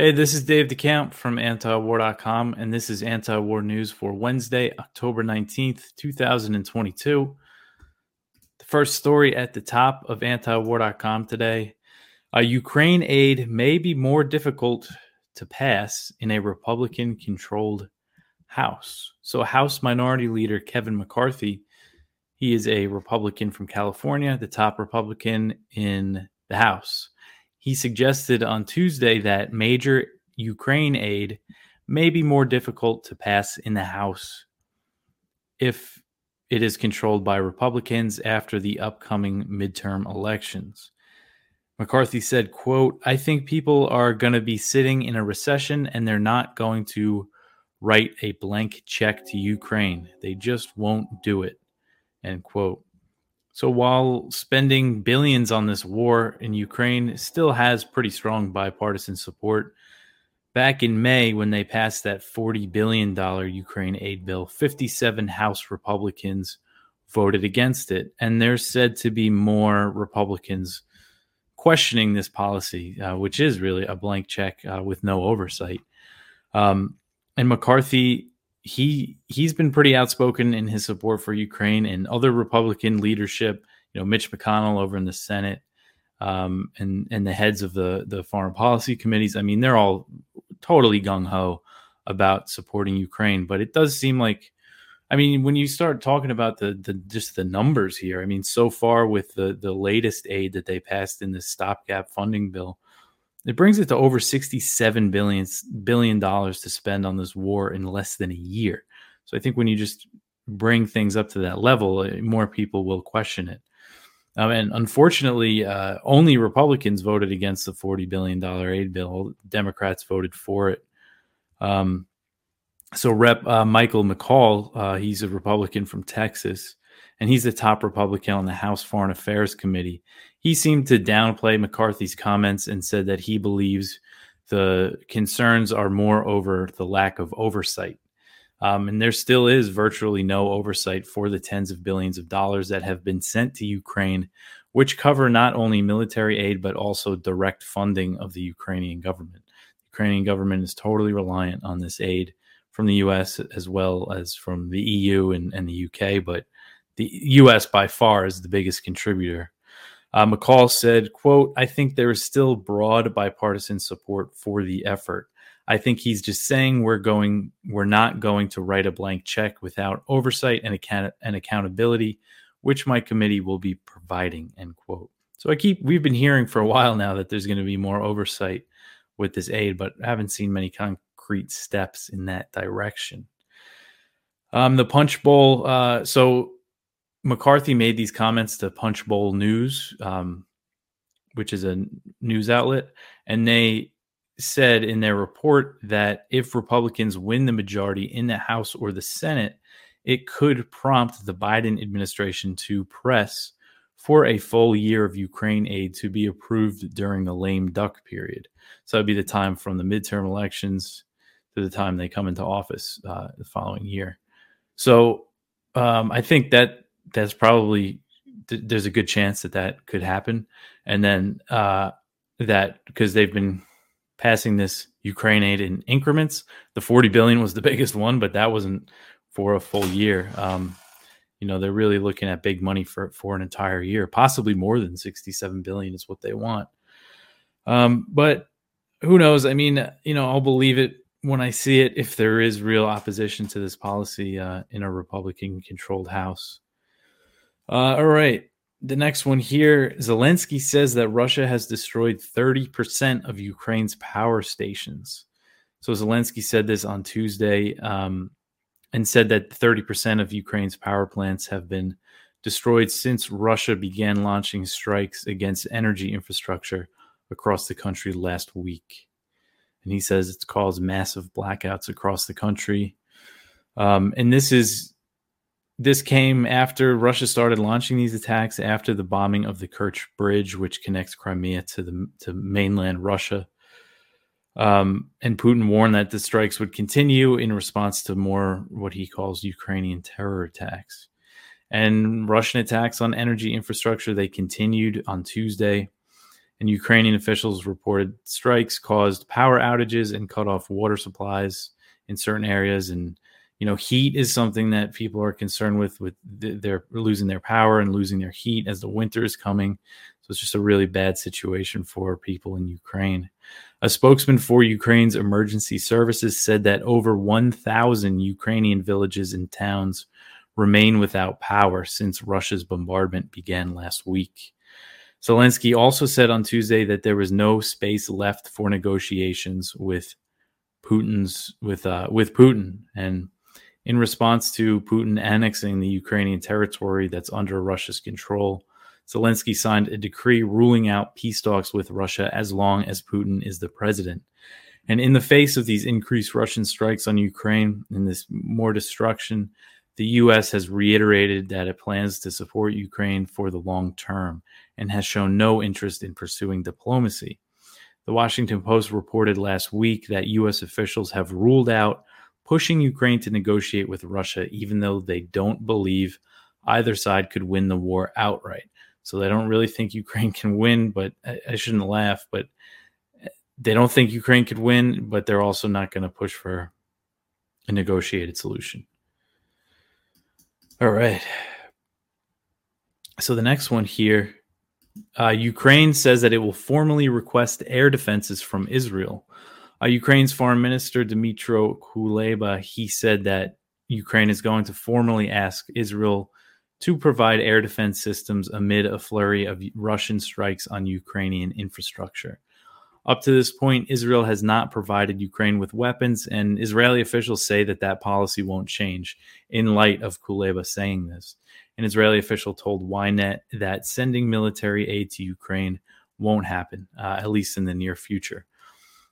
Hey, this is Dave DeCamp from antiwar.com, and this is anti war news for Wednesday, October 19th, 2022. The first story at the top of antiwar.com today uh, Ukraine aid may be more difficult to pass in a Republican controlled House. So, House Minority Leader Kevin McCarthy, he is a Republican from California, the top Republican in the House. He suggested on Tuesday that major Ukraine aid may be more difficult to pass in the House if it is controlled by Republicans after the upcoming midterm elections. McCarthy said, quote, I think people are going to be sitting in a recession and they're not going to write a blank check to Ukraine. They just won't do it. End quote. So while spending billions on this war in Ukraine still has pretty strong bipartisan support, back in May when they passed that $40 billion Ukraine aid bill, 57 House Republicans voted against it. And there's said to be more Republicans questioning this policy, uh, which is really a blank check uh, with no oversight. Um, and McCarthy he he's been pretty outspoken in his support for Ukraine and other Republican leadership. You know, Mitch McConnell over in the Senate, um, and and the heads of the the foreign policy committees. I mean, they're all totally gung ho about supporting Ukraine. But it does seem like, I mean, when you start talking about the the just the numbers here, I mean, so far with the the latest aid that they passed in this stopgap funding bill, it brings it to over 67 billion billion dollars to spend on this war in less than a year. So I think when you just bring things up to that level, uh, more people will question it. Um, and unfortunately, uh, only Republicans voted against the $40 billion aid bill. Democrats voted for it. Um, so, Rep. Uh, Michael McCaul, uh, he's a Republican from Texas, and he's the top Republican on the House Foreign Affairs Committee. He seemed to downplay McCarthy's comments and said that he believes the concerns are more over the lack of oversight. Um, and there still is virtually no oversight for the tens of billions of dollars that have been sent to Ukraine, which cover not only military aid, but also direct funding of the Ukrainian government. The Ukrainian government is totally reliant on this aid from the US as well as from the EU and, and the UK, but the U.S. by far is the biggest contributor. Uh, McCaul said, "quote I think there is still broad bipartisan support for the effort. I think he's just saying we're going, we're not going to write a blank check without oversight and account and accountability, which my committee will be providing." End quote. So I keep we've been hearing for a while now that there's going to be more oversight with this aid, but I haven't seen many concrete steps in that direction. Um, the Punchbowl. Uh, so McCarthy made these comments to Punchbowl News, um, which is a news outlet, and they said in their report that if Republicans win the majority in the House or the Senate, it could prompt the Biden administration to press for a full year of Ukraine aid to be approved during the lame duck period. So that'd be the time from the midterm elections to the time they come into office uh, the following year. So um, I think that that's probably there's a good chance that that could happen, and then uh, that because they've been passing this Ukraine aid in increments. The 40 billion was the biggest one, but that wasn't for a full year. Um, you know, they're really looking at big money for for an entire year, possibly more than 67 billion is what they want. Um, but who knows? I mean, you know, I'll believe it when I see it if there is real opposition to this policy uh, in a Republican controlled House. Uh, all right. The next one here Zelensky says that Russia has destroyed 30% of Ukraine's power stations. So Zelensky said this on Tuesday um, and said that 30% of Ukraine's power plants have been destroyed since Russia began launching strikes against energy infrastructure across the country last week. And he says it's caused massive blackouts across the country. Um, and this is this came after Russia started launching these attacks after the bombing of the Kerch Bridge, which connects Crimea to the to mainland Russia. Um, and Putin warned that the strikes would continue in response to more what he calls Ukrainian terror attacks. And Russian attacks on energy infrastructure they continued on Tuesday, And Ukrainian officials reported strikes caused power outages and cut off water supplies in certain areas. And you know, heat is something that people are concerned with. With they're losing their power and losing their heat as the winter is coming. So it's just a really bad situation for people in Ukraine. A spokesman for Ukraine's emergency services said that over 1,000 Ukrainian villages and towns remain without power since Russia's bombardment began last week. Zelensky also said on Tuesday that there was no space left for negotiations with Putin's with uh, with Putin, and in response to Putin annexing the Ukrainian territory that's under Russia's control, Zelensky signed a decree ruling out peace talks with Russia as long as Putin is the president. And in the face of these increased Russian strikes on Ukraine and this more destruction, the U.S. has reiterated that it plans to support Ukraine for the long term and has shown no interest in pursuing diplomacy. The Washington Post reported last week that U.S. officials have ruled out pushing Ukraine to negotiate with Russia, even though they don't believe either side could win the war outright. So they don't really think Ukraine can win, but I, shouldn't laugh, but they don't think Ukraine could win, but they're also not going to push for a negotiated solution. All right. So the next one here uh, Ukraine says that it will formally request air defenses from Israel. Uh, Ukraine's foreign minister Dmytro Kuleba he said that Ukraine is going to formally ask Israel to provide air defense systems amid a flurry of Russian strikes on Ukrainian infrastructure. Up to this point, Israel has not provided Ukraine with weapons, and Israeli officials say that that policy won't change in light of Kuleba saying this. An Israeli official told Ynet that sending military aid to Ukraine won't happen, uh, at least in the near future.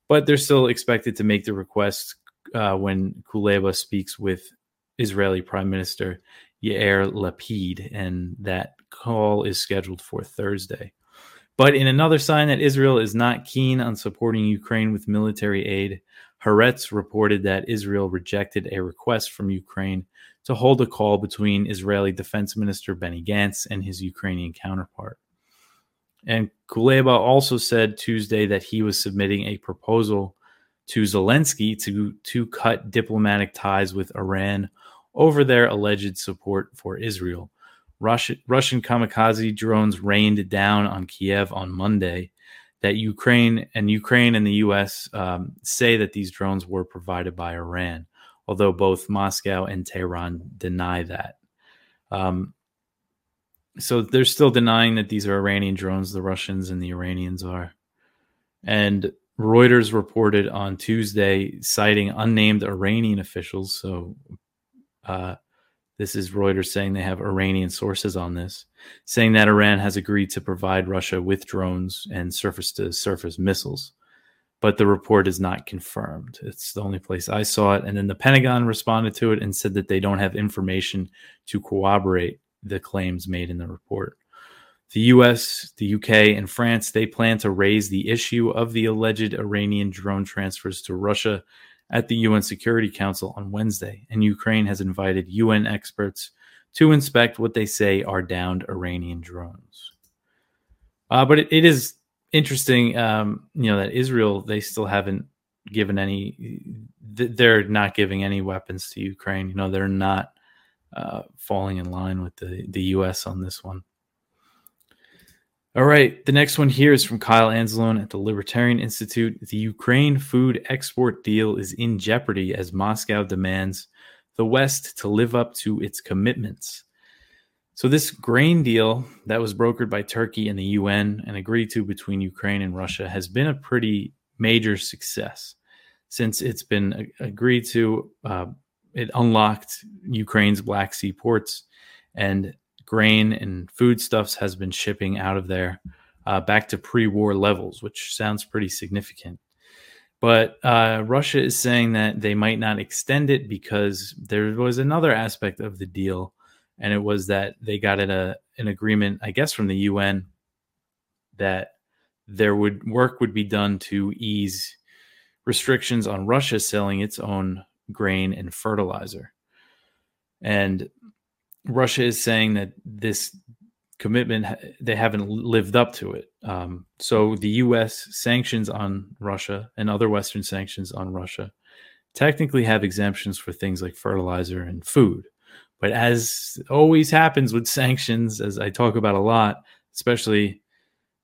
But they're still expected to make the request uh, when Kuleba speaks with Israeli Prime Minister Yair Lapid, and that call is scheduled for Thursday. But in another sign that Israel is not keen on supporting Ukraine with military aid, Haaretz reported that Israel rejected a request from Ukraine to hold a call between Israeli Defense Minister Benny Gantz and his Ukrainian counterpart. And Kuleba also said Tuesday that he was submitting a proposal to Zelensky to, to cut diplomatic ties with Iran over their alleged support for Israel. Russian, Russian kamikaze drones rained down on Kiev on Monday. That Ukraine and Ukraine and the U.S. Um, say that these drones were provided by Iran, although both Moscow and Tehran deny that. Um, so they're still denying that these are Iranian drones. The Russians and the Iranians are. And Reuters reported on Tuesday, citing unnamed Iranian officials, so uh, this is Reuters saying they have Iranian sources on this, saying that Iran has agreed to provide Russia with drones and surface to surface missiles. But the report is not confirmed. It's the only place I saw it. And then the Pentagon responded to it and said that they don't have information to corroborate the claims made in the report. The US, the UK, and France, they plan to raise the issue of the alleged Iranian drone transfers to Russia at the UN Security Council on Wednesday, and Ukraine has invited UN experts to inspect what they say are downed Iranian drones. Uh, but it, it is interesting, um, you know, that Israel they still haven't given any. They're not giving any weapons to Ukraine. You know, they're not uh, falling in line with the the U.S. on this one. All right. The next one here is from Kyle Anzalone at the Libertarian Institute. The Ukraine food export deal is in jeopardy as Moscow demands the West to live up to its commitments. So, this grain deal that was brokered by Turkey and the UN and agreed to between Ukraine and Russia has been a pretty major success since it's been agreed to. Uh, it unlocked Ukraine's Black Sea ports and grain and foodstuffs has been shipping out of there uh, back to pre-war levels, which sounds pretty significant. But uh, Russia is saying that they might not extend it because there was another aspect of the deal, and it was that they got in a an agreement, I guess, from the UN that there would work would be done to ease restrictions on Russia selling its own grain and fertilizer. And Russia is saying that this commitment they haven't lived up to it. Um, so the U.S. sanctions on Russia and other Western sanctions on Russia technically have exemptions for things like fertilizer and food. But as always happens with sanctions, as I talk about a lot, especially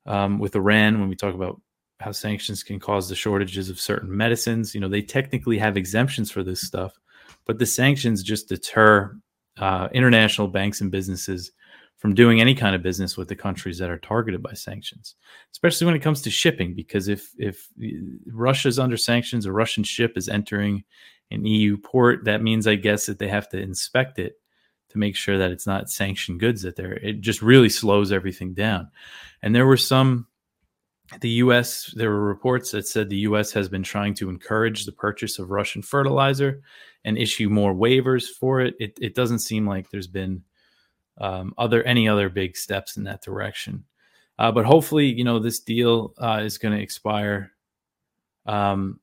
um, with Iran, when we talk about how sanctions can cause the shortages of certain medicines, you know, they technically have exemptions for this stuff, but the sanctions just deter uh, international banks and businesses from doing any kind of business with the countries that are targeted by sanctions, especially when it comes to shipping. Because if if Russia's under sanctions, a Russian ship is entering an EU port, that means, I guess, that they have to inspect it to make sure that it's not sanctioned goods that they're. It just really slows everything down. And there were some. The U.S. There were reports that said the U.S. has been trying to encourage the purchase of Russian fertilizer and issue more waivers for it. It, it doesn't seem like there's been um, other any other big steps in that direction. Uh, but hopefully, you know, this deal uh, is going to expire. Um,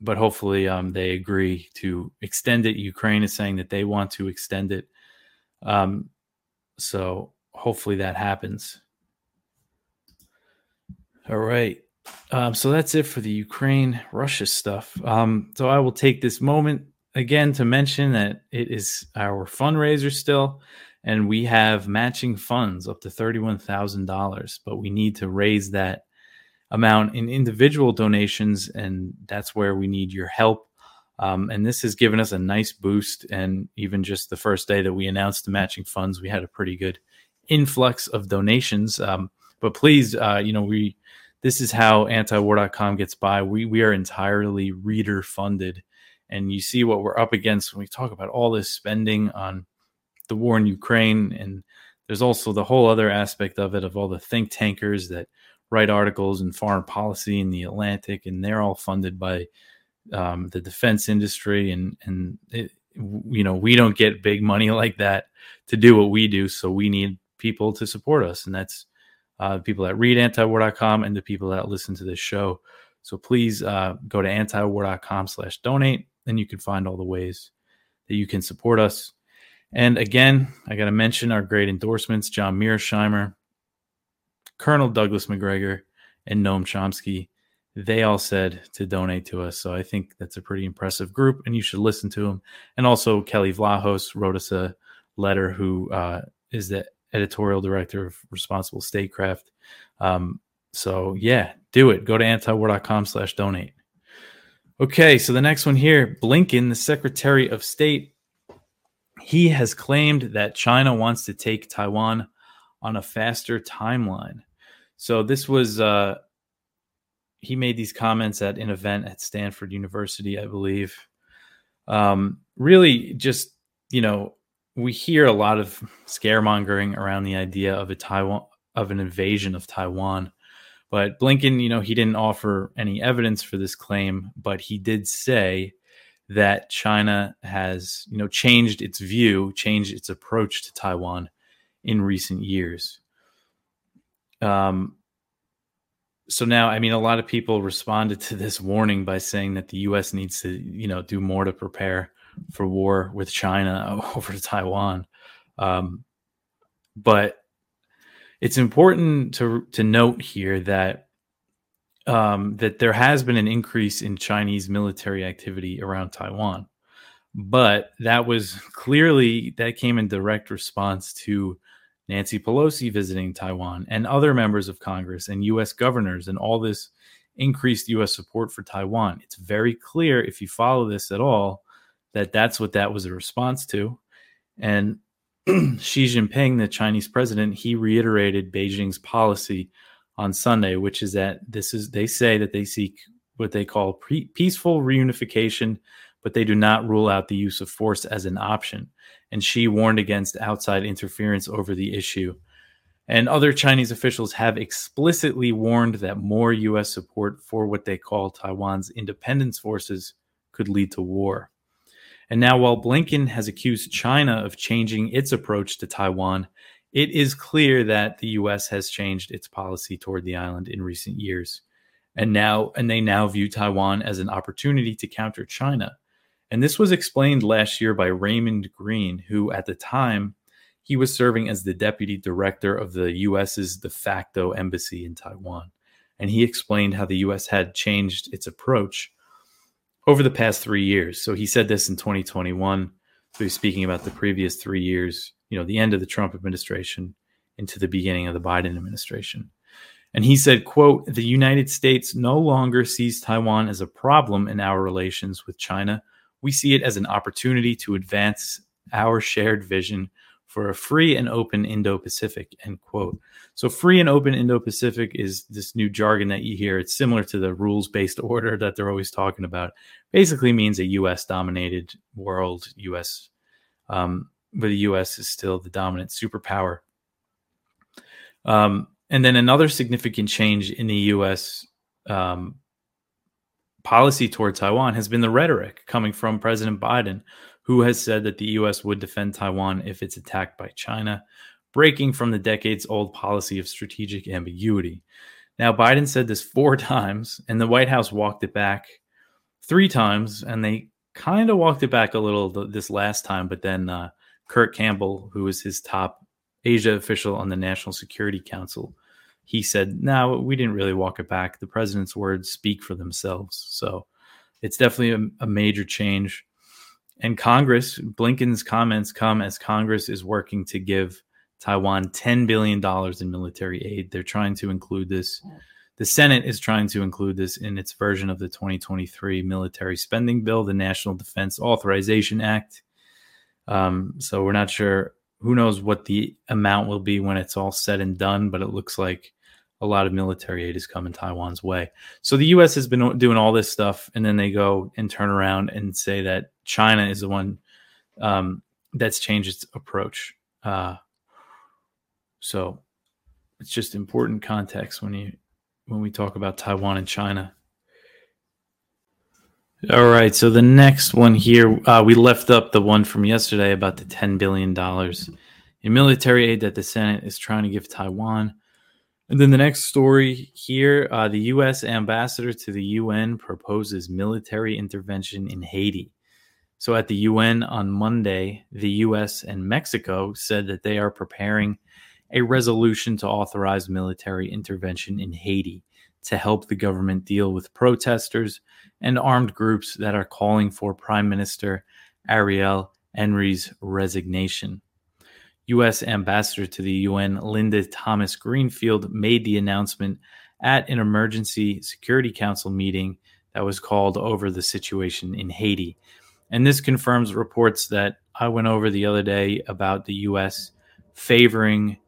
but hopefully, um, they agree to extend it. Ukraine is saying that they want to extend it. Um, so hopefully that happens. All right. Um, so that's it for the Ukraine Russia stuff. Um, so I will take this moment again to mention that it is our fundraiser still and we have matching funds up to $31,000, but we need to raise that amount in individual donations, and that's where we need your help. Um, and this has given us a nice boost. And even just the first day that we announced the matching funds, we had a pretty good influx of donations. Um, but please, uh, you know, we this is how antiwar.com gets by. We we are entirely reader funded, and you see what we're up against when we talk about all this spending on the war in Ukraine, and there's also the whole other aspect of it of all the think tankers that write articles in foreign policy in the Atlantic, and they're all funded by um, the defense industry, and and it, you know we don't get big money like that to do what we do, so we need people to support us, and that's uh, people that read antiwar.com and the people that listen to this show. So please uh, go to antiwar.com slash donate, and you can find all the ways that you can support us. And again, I got to mention our great endorsements John Mearsheimer, Colonel Douglas Macgregor, and Noam Chomsky. They all said to donate to us. So I think that's a pretty impressive group, and you should listen to them. And also, Kelley Vlahos wrote us a letter, who uh, is the editorial director of Responsible Statecraft. Um, so, yeah, do it. Go to antiwar.com slash donate. Okay, so the next one here Blinken, the Secretary of State, he has claimed that China wants to take Taiwan on a faster timeline. So this was uh, he made these comments at an event at Stanford University, I believe. Um, really, just you know, we hear a lot of scaremongering around the idea of a Taiwan of an invasion of Taiwan. But Blinken, you know, he didn't offer any evidence for this claim, but he did say that China has, you know, changed its view, changed its approach to Taiwan in recent years. Um, so now, I mean, a lot of people responded to this warning by saying that the U.S. needs to, you know, do more to prepare for war with China over Taiwan. Um, but it's important to to note here that um, that there has been an increase in Chinese military activity around Taiwan, but that was clearly that came in direct response to Nancy Pelosi visiting Taiwan and other members of Congress and U.S. governors and all this increased U.S. support for Taiwan. It's very clear if you follow this at all that that's what that was a response to, and Xi Jinping, the Chinese president, he reiterated Beijing's policy on Sunday, which is that this is they say that they seek what they call pre- peaceful reunification, but they do not rule out the use of force as an option. And Xi warned against outside interference over the issue. And other Chinese officials have explicitly warned that more U.S. support for what they call Taiwan's independence forces could lead to war. And now, while Blinken has accused China of changing its approach to Taiwan, it is clear that the U.S. has changed its policy toward the island in recent years, and now and they now view Taiwan as an opportunity to counter China. And this was explained last year by Raymond Greene, who at the time he was serving as the deputy director of the US's de facto embassy in Taiwan. And he explained how the US had changed its approach over the past three years. So he said this in 2021. So he's speaking about the previous three years, you know, the end of the Trump administration into the beginning of the Biden administration. And he said, quote, the United States no longer sees Taiwan as a problem in our relations with China. We see it as an opportunity to advance our shared vision for a free and open Indo-Pacific, end quote. So free and open Indo-Pacific is this new jargon that you hear. It's similar to the rules-based order that they're always talking about. Basically means a U.S. dominated world. U.S. Um, where the U.S. is still the dominant superpower. Um, and then another significant change in the U.S. Um, policy toward Taiwan has been the rhetoric coming from President Biden, who has said that the U.S. would defend Taiwan if it's attacked by China, breaking from the decades old policy of strategic ambiguity. Now, Biden said this four times, and the White House walked it back three times, and they kind of walked it back a little this last time, but then uh, Kurt Campbell, who is his top Asia official on the National Security Council, he said, "No, we didn't really walk it back. The president's words speak for themselves." So it's definitely a, a major change. And Congress, Blinken's comments come as Congress is working to give Taiwan $10 billion in military aid. They're trying to include this. The Senate is trying to include this in its version of the 2023 military spending bill, the National Defense Authorization Act. Um, so we're not sure who knows what the amount will be when it's all said and done, but it looks like a lot of military aid is coming Taiwan's way. So the U.S. has been doing all this stuff, and then they go and turn around and say that China is the one um, that's changed its approach. Uh, so it's just important context when you when we talk about Taiwan and China. All right. So the next one here, uh, we left up the one from yesterday about the $10 billion in military aid that the Senate is trying to give Taiwan. And then the next story here uh, the U.S. ambassador to the UN proposes military intervention in Haiti. So at the UN on Monday, the U.S. and Mexico said that they are preparing a resolution to authorize military intervention in Haiti to help the government deal with protesters and armed groups that are calling for Prime Minister Ariel Henry's resignation. U.S. Ambassador to the UN Linda Thomas Greenfield made the announcement at an emergency Security Council meeting that was called over the situation in Haiti. And this confirms reports that I went over the other day about the U.S. favoring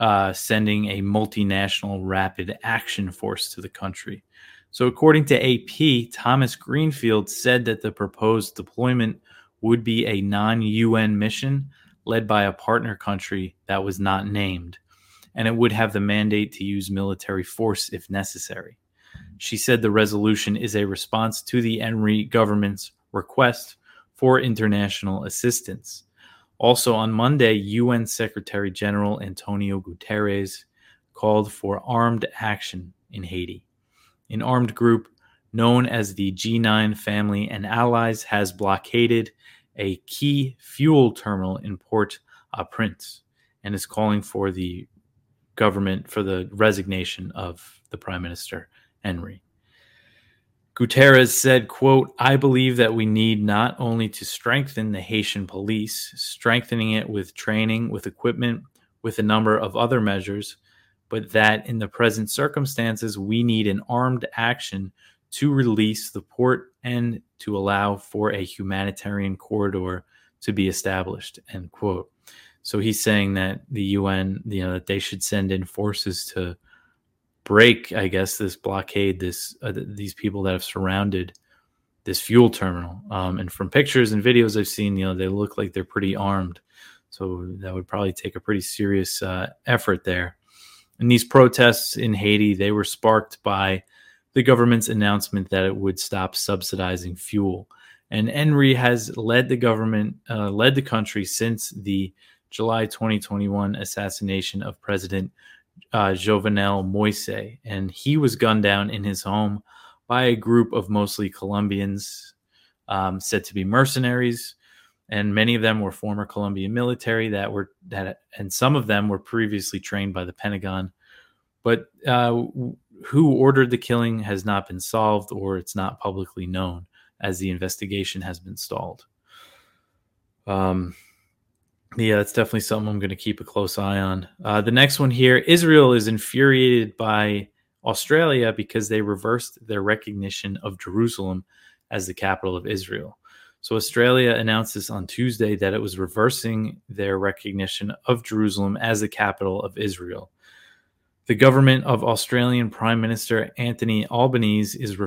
uh, sending a multinational rapid action force to the country. So, according to AP, Thomas Greenfield said that the proposed deployment would be a non UN mission led by a partner country that was not named, and it would have the mandate to use military force if necessary. She said the resolution is a response to the Henry government's request for international assistance. Also on Monday, UN Secretary General Antonio Guterres called for armed action in Haiti. An armed group known as the G9 family and allies has blockaded a key fuel terminal in Port au Prince and is calling for the government for the resignation of the prime minister Henry. Guterres said, quote, I believe that we need not only to strengthen the Haitian police, strengthening it with training, with equipment, with a number of other measures, but that in the present circumstances, we need an armed action to release the port and to allow for a humanitarian corridor to be established, end quote. So he's saying that the UN, you know, that they should send in forces to break, I guess, this blockade, this uh, these people that have surrounded this fuel terminal. Um, and from pictures and videos I've seen, you know, they look like they're pretty armed. So that would probably take a pretty serious uh, effort there. And these protests in Haiti, they were sparked by the government's announcement that it would stop subsidizing fuel. And Henry has led the government, uh, led the country since the July 2021 assassination of President uh, Jovenel Moise, and he was gunned down in his home by a group of mostly Colombians, um, said to be mercenaries. and many of them were former Colombian military that were that, and some of them were previously trained by the Pentagon. But uh, who ordered the killing has not been solved, or it's not publicly known, as the investigation has been stalled. Um, yeah, that's definitely something I'm going to keep a close eye on. Uh, the next one here Israel is infuriated by Australia because they reversed their recognition of Jerusalem as the capital of Israel. So, Australia announced this on Tuesday that it was reversing their recognition of Jerusalem as the capital of Israel. The government of Australian Prime Minister Anthony Albanese is,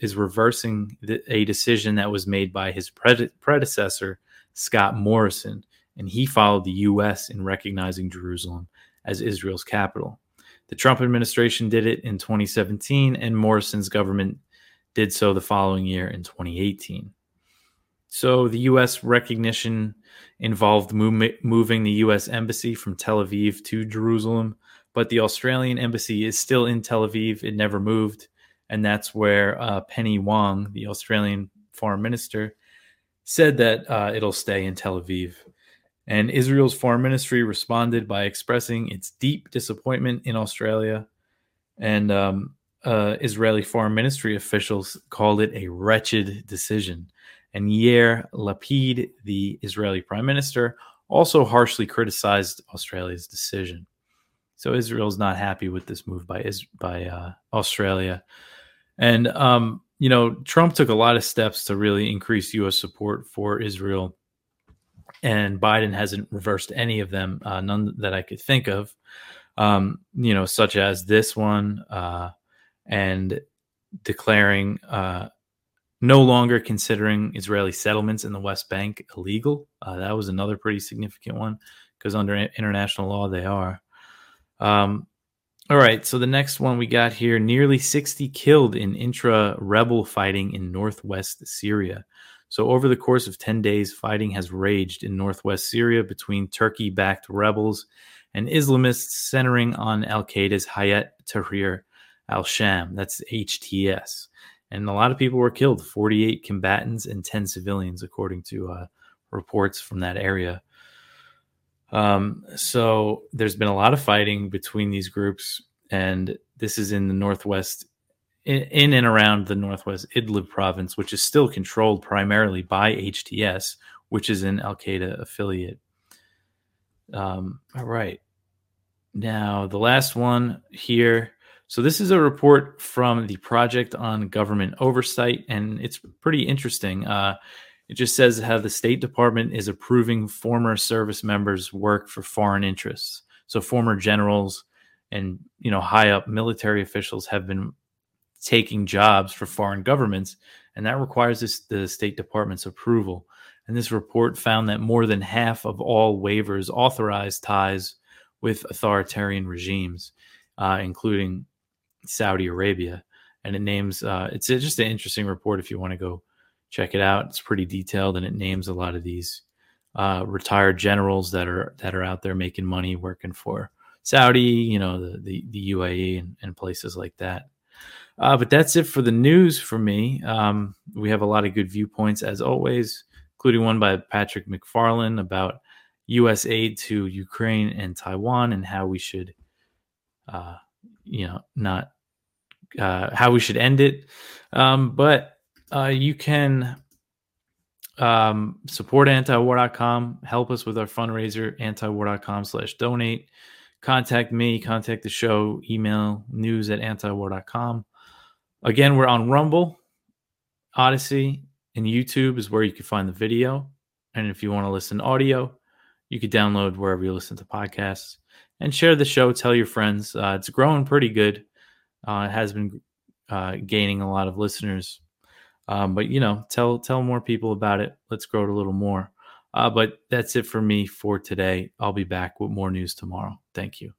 is reversing the, a decision that was made by his pred- predecessor, Scott Morrison, and he followed the U.S. in recognizing Jerusalem as Israel's capital. The Trump administration did it in 2017, and Morrison's government did so the following year in 2018. So the U.S. recognition involved moving the U.S. embassy from Tel Aviv to Jerusalem, but the Australian embassy is still in Tel Aviv. It never moved, and that's where uh, Penny Wong, the Australian foreign minister, said that uh, it'll stay in Tel Aviv. And Israel's foreign ministry responded by expressing its deep disappointment in Australia. And um, uh, Israeli foreign ministry officials called it a wretched decision. And Yair Lapid, the Israeli prime minister, also harshly criticized Australia's decision. So Israel's not happy with this move by is by uh, Australia, and um, you know Trump took a lot of steps to really increase U.S. support for Israel, and Biden hasn't reversed any of them, uh, none that I could think of. Um, you know, such as this one, uh, and declaring uh, no longer considering Israeli settlements in the West Bank illegal. Uh, that was another pretty significant one because under international law they are. Um, all right, so the next one we got here nearly 60 killed in intra rebel fighting in northwest Syria. So, over the course of 10 days, fighting has raged in northwest Syria between Turkey backed rebels and Islamists centering on Al Qaeda's Hayat Tahrir al Sham, that's HTS and a lot of people were killed 48 combatants and 10 civilians according to uh, reports from that area um, so there's been a lot of fighting between these groups and this is in the northwest in, in and around the northwest idlib province which is still controlled primarily by hts which is an al-qaeda affiliate. Um, all right. Now the last one here. So, this is a report from the Project on Government Oversight, and it's pretty interesting. Uh, it just says how the State Department is approving former service members' work for foreign interests. So, former generals and you know high up military officials have been taking jobs for foreign governments, and that requires this, the State Department's approval. And this report found that more than half of all waivers authorized ties with authoritarian regimes, uh, including Saudi Arabia, and it names. Uh, it's just an interesting report if you want to go check it out. It's pretty detailed, and it names a lot of these uh, retired generals that are that are out there making money working for Saudi, you know, the the, the UAE and, and places like that. Uh, but that's it for the news for me. Um, we have a lot of good viewpoints as always, including one by Patrick McFarland about U.S. aid to Ukraine and Taiwan and how we should uh, you know not uh, how we should end it. Um, but uh, you can um, support antiwar.com, help us with our fundraiser, antiwar.com slash donate. Contact me, contact the show, email news at antiwar.com. Again, we're on Rumble, Odysee, and YouTube is where you can find the video. And if you want to listen to audio, you could download wherever you listen to podcasts and share the show. Tell your friends. Uh, it's growing pretty good. Uh, it has been uh, gaining a lot of listeners. Um, but you know, tell tell more people about it. Let's grow it a little more. Uh, but that's it for me for today. I'll be back with more news tomorrow. Thank you.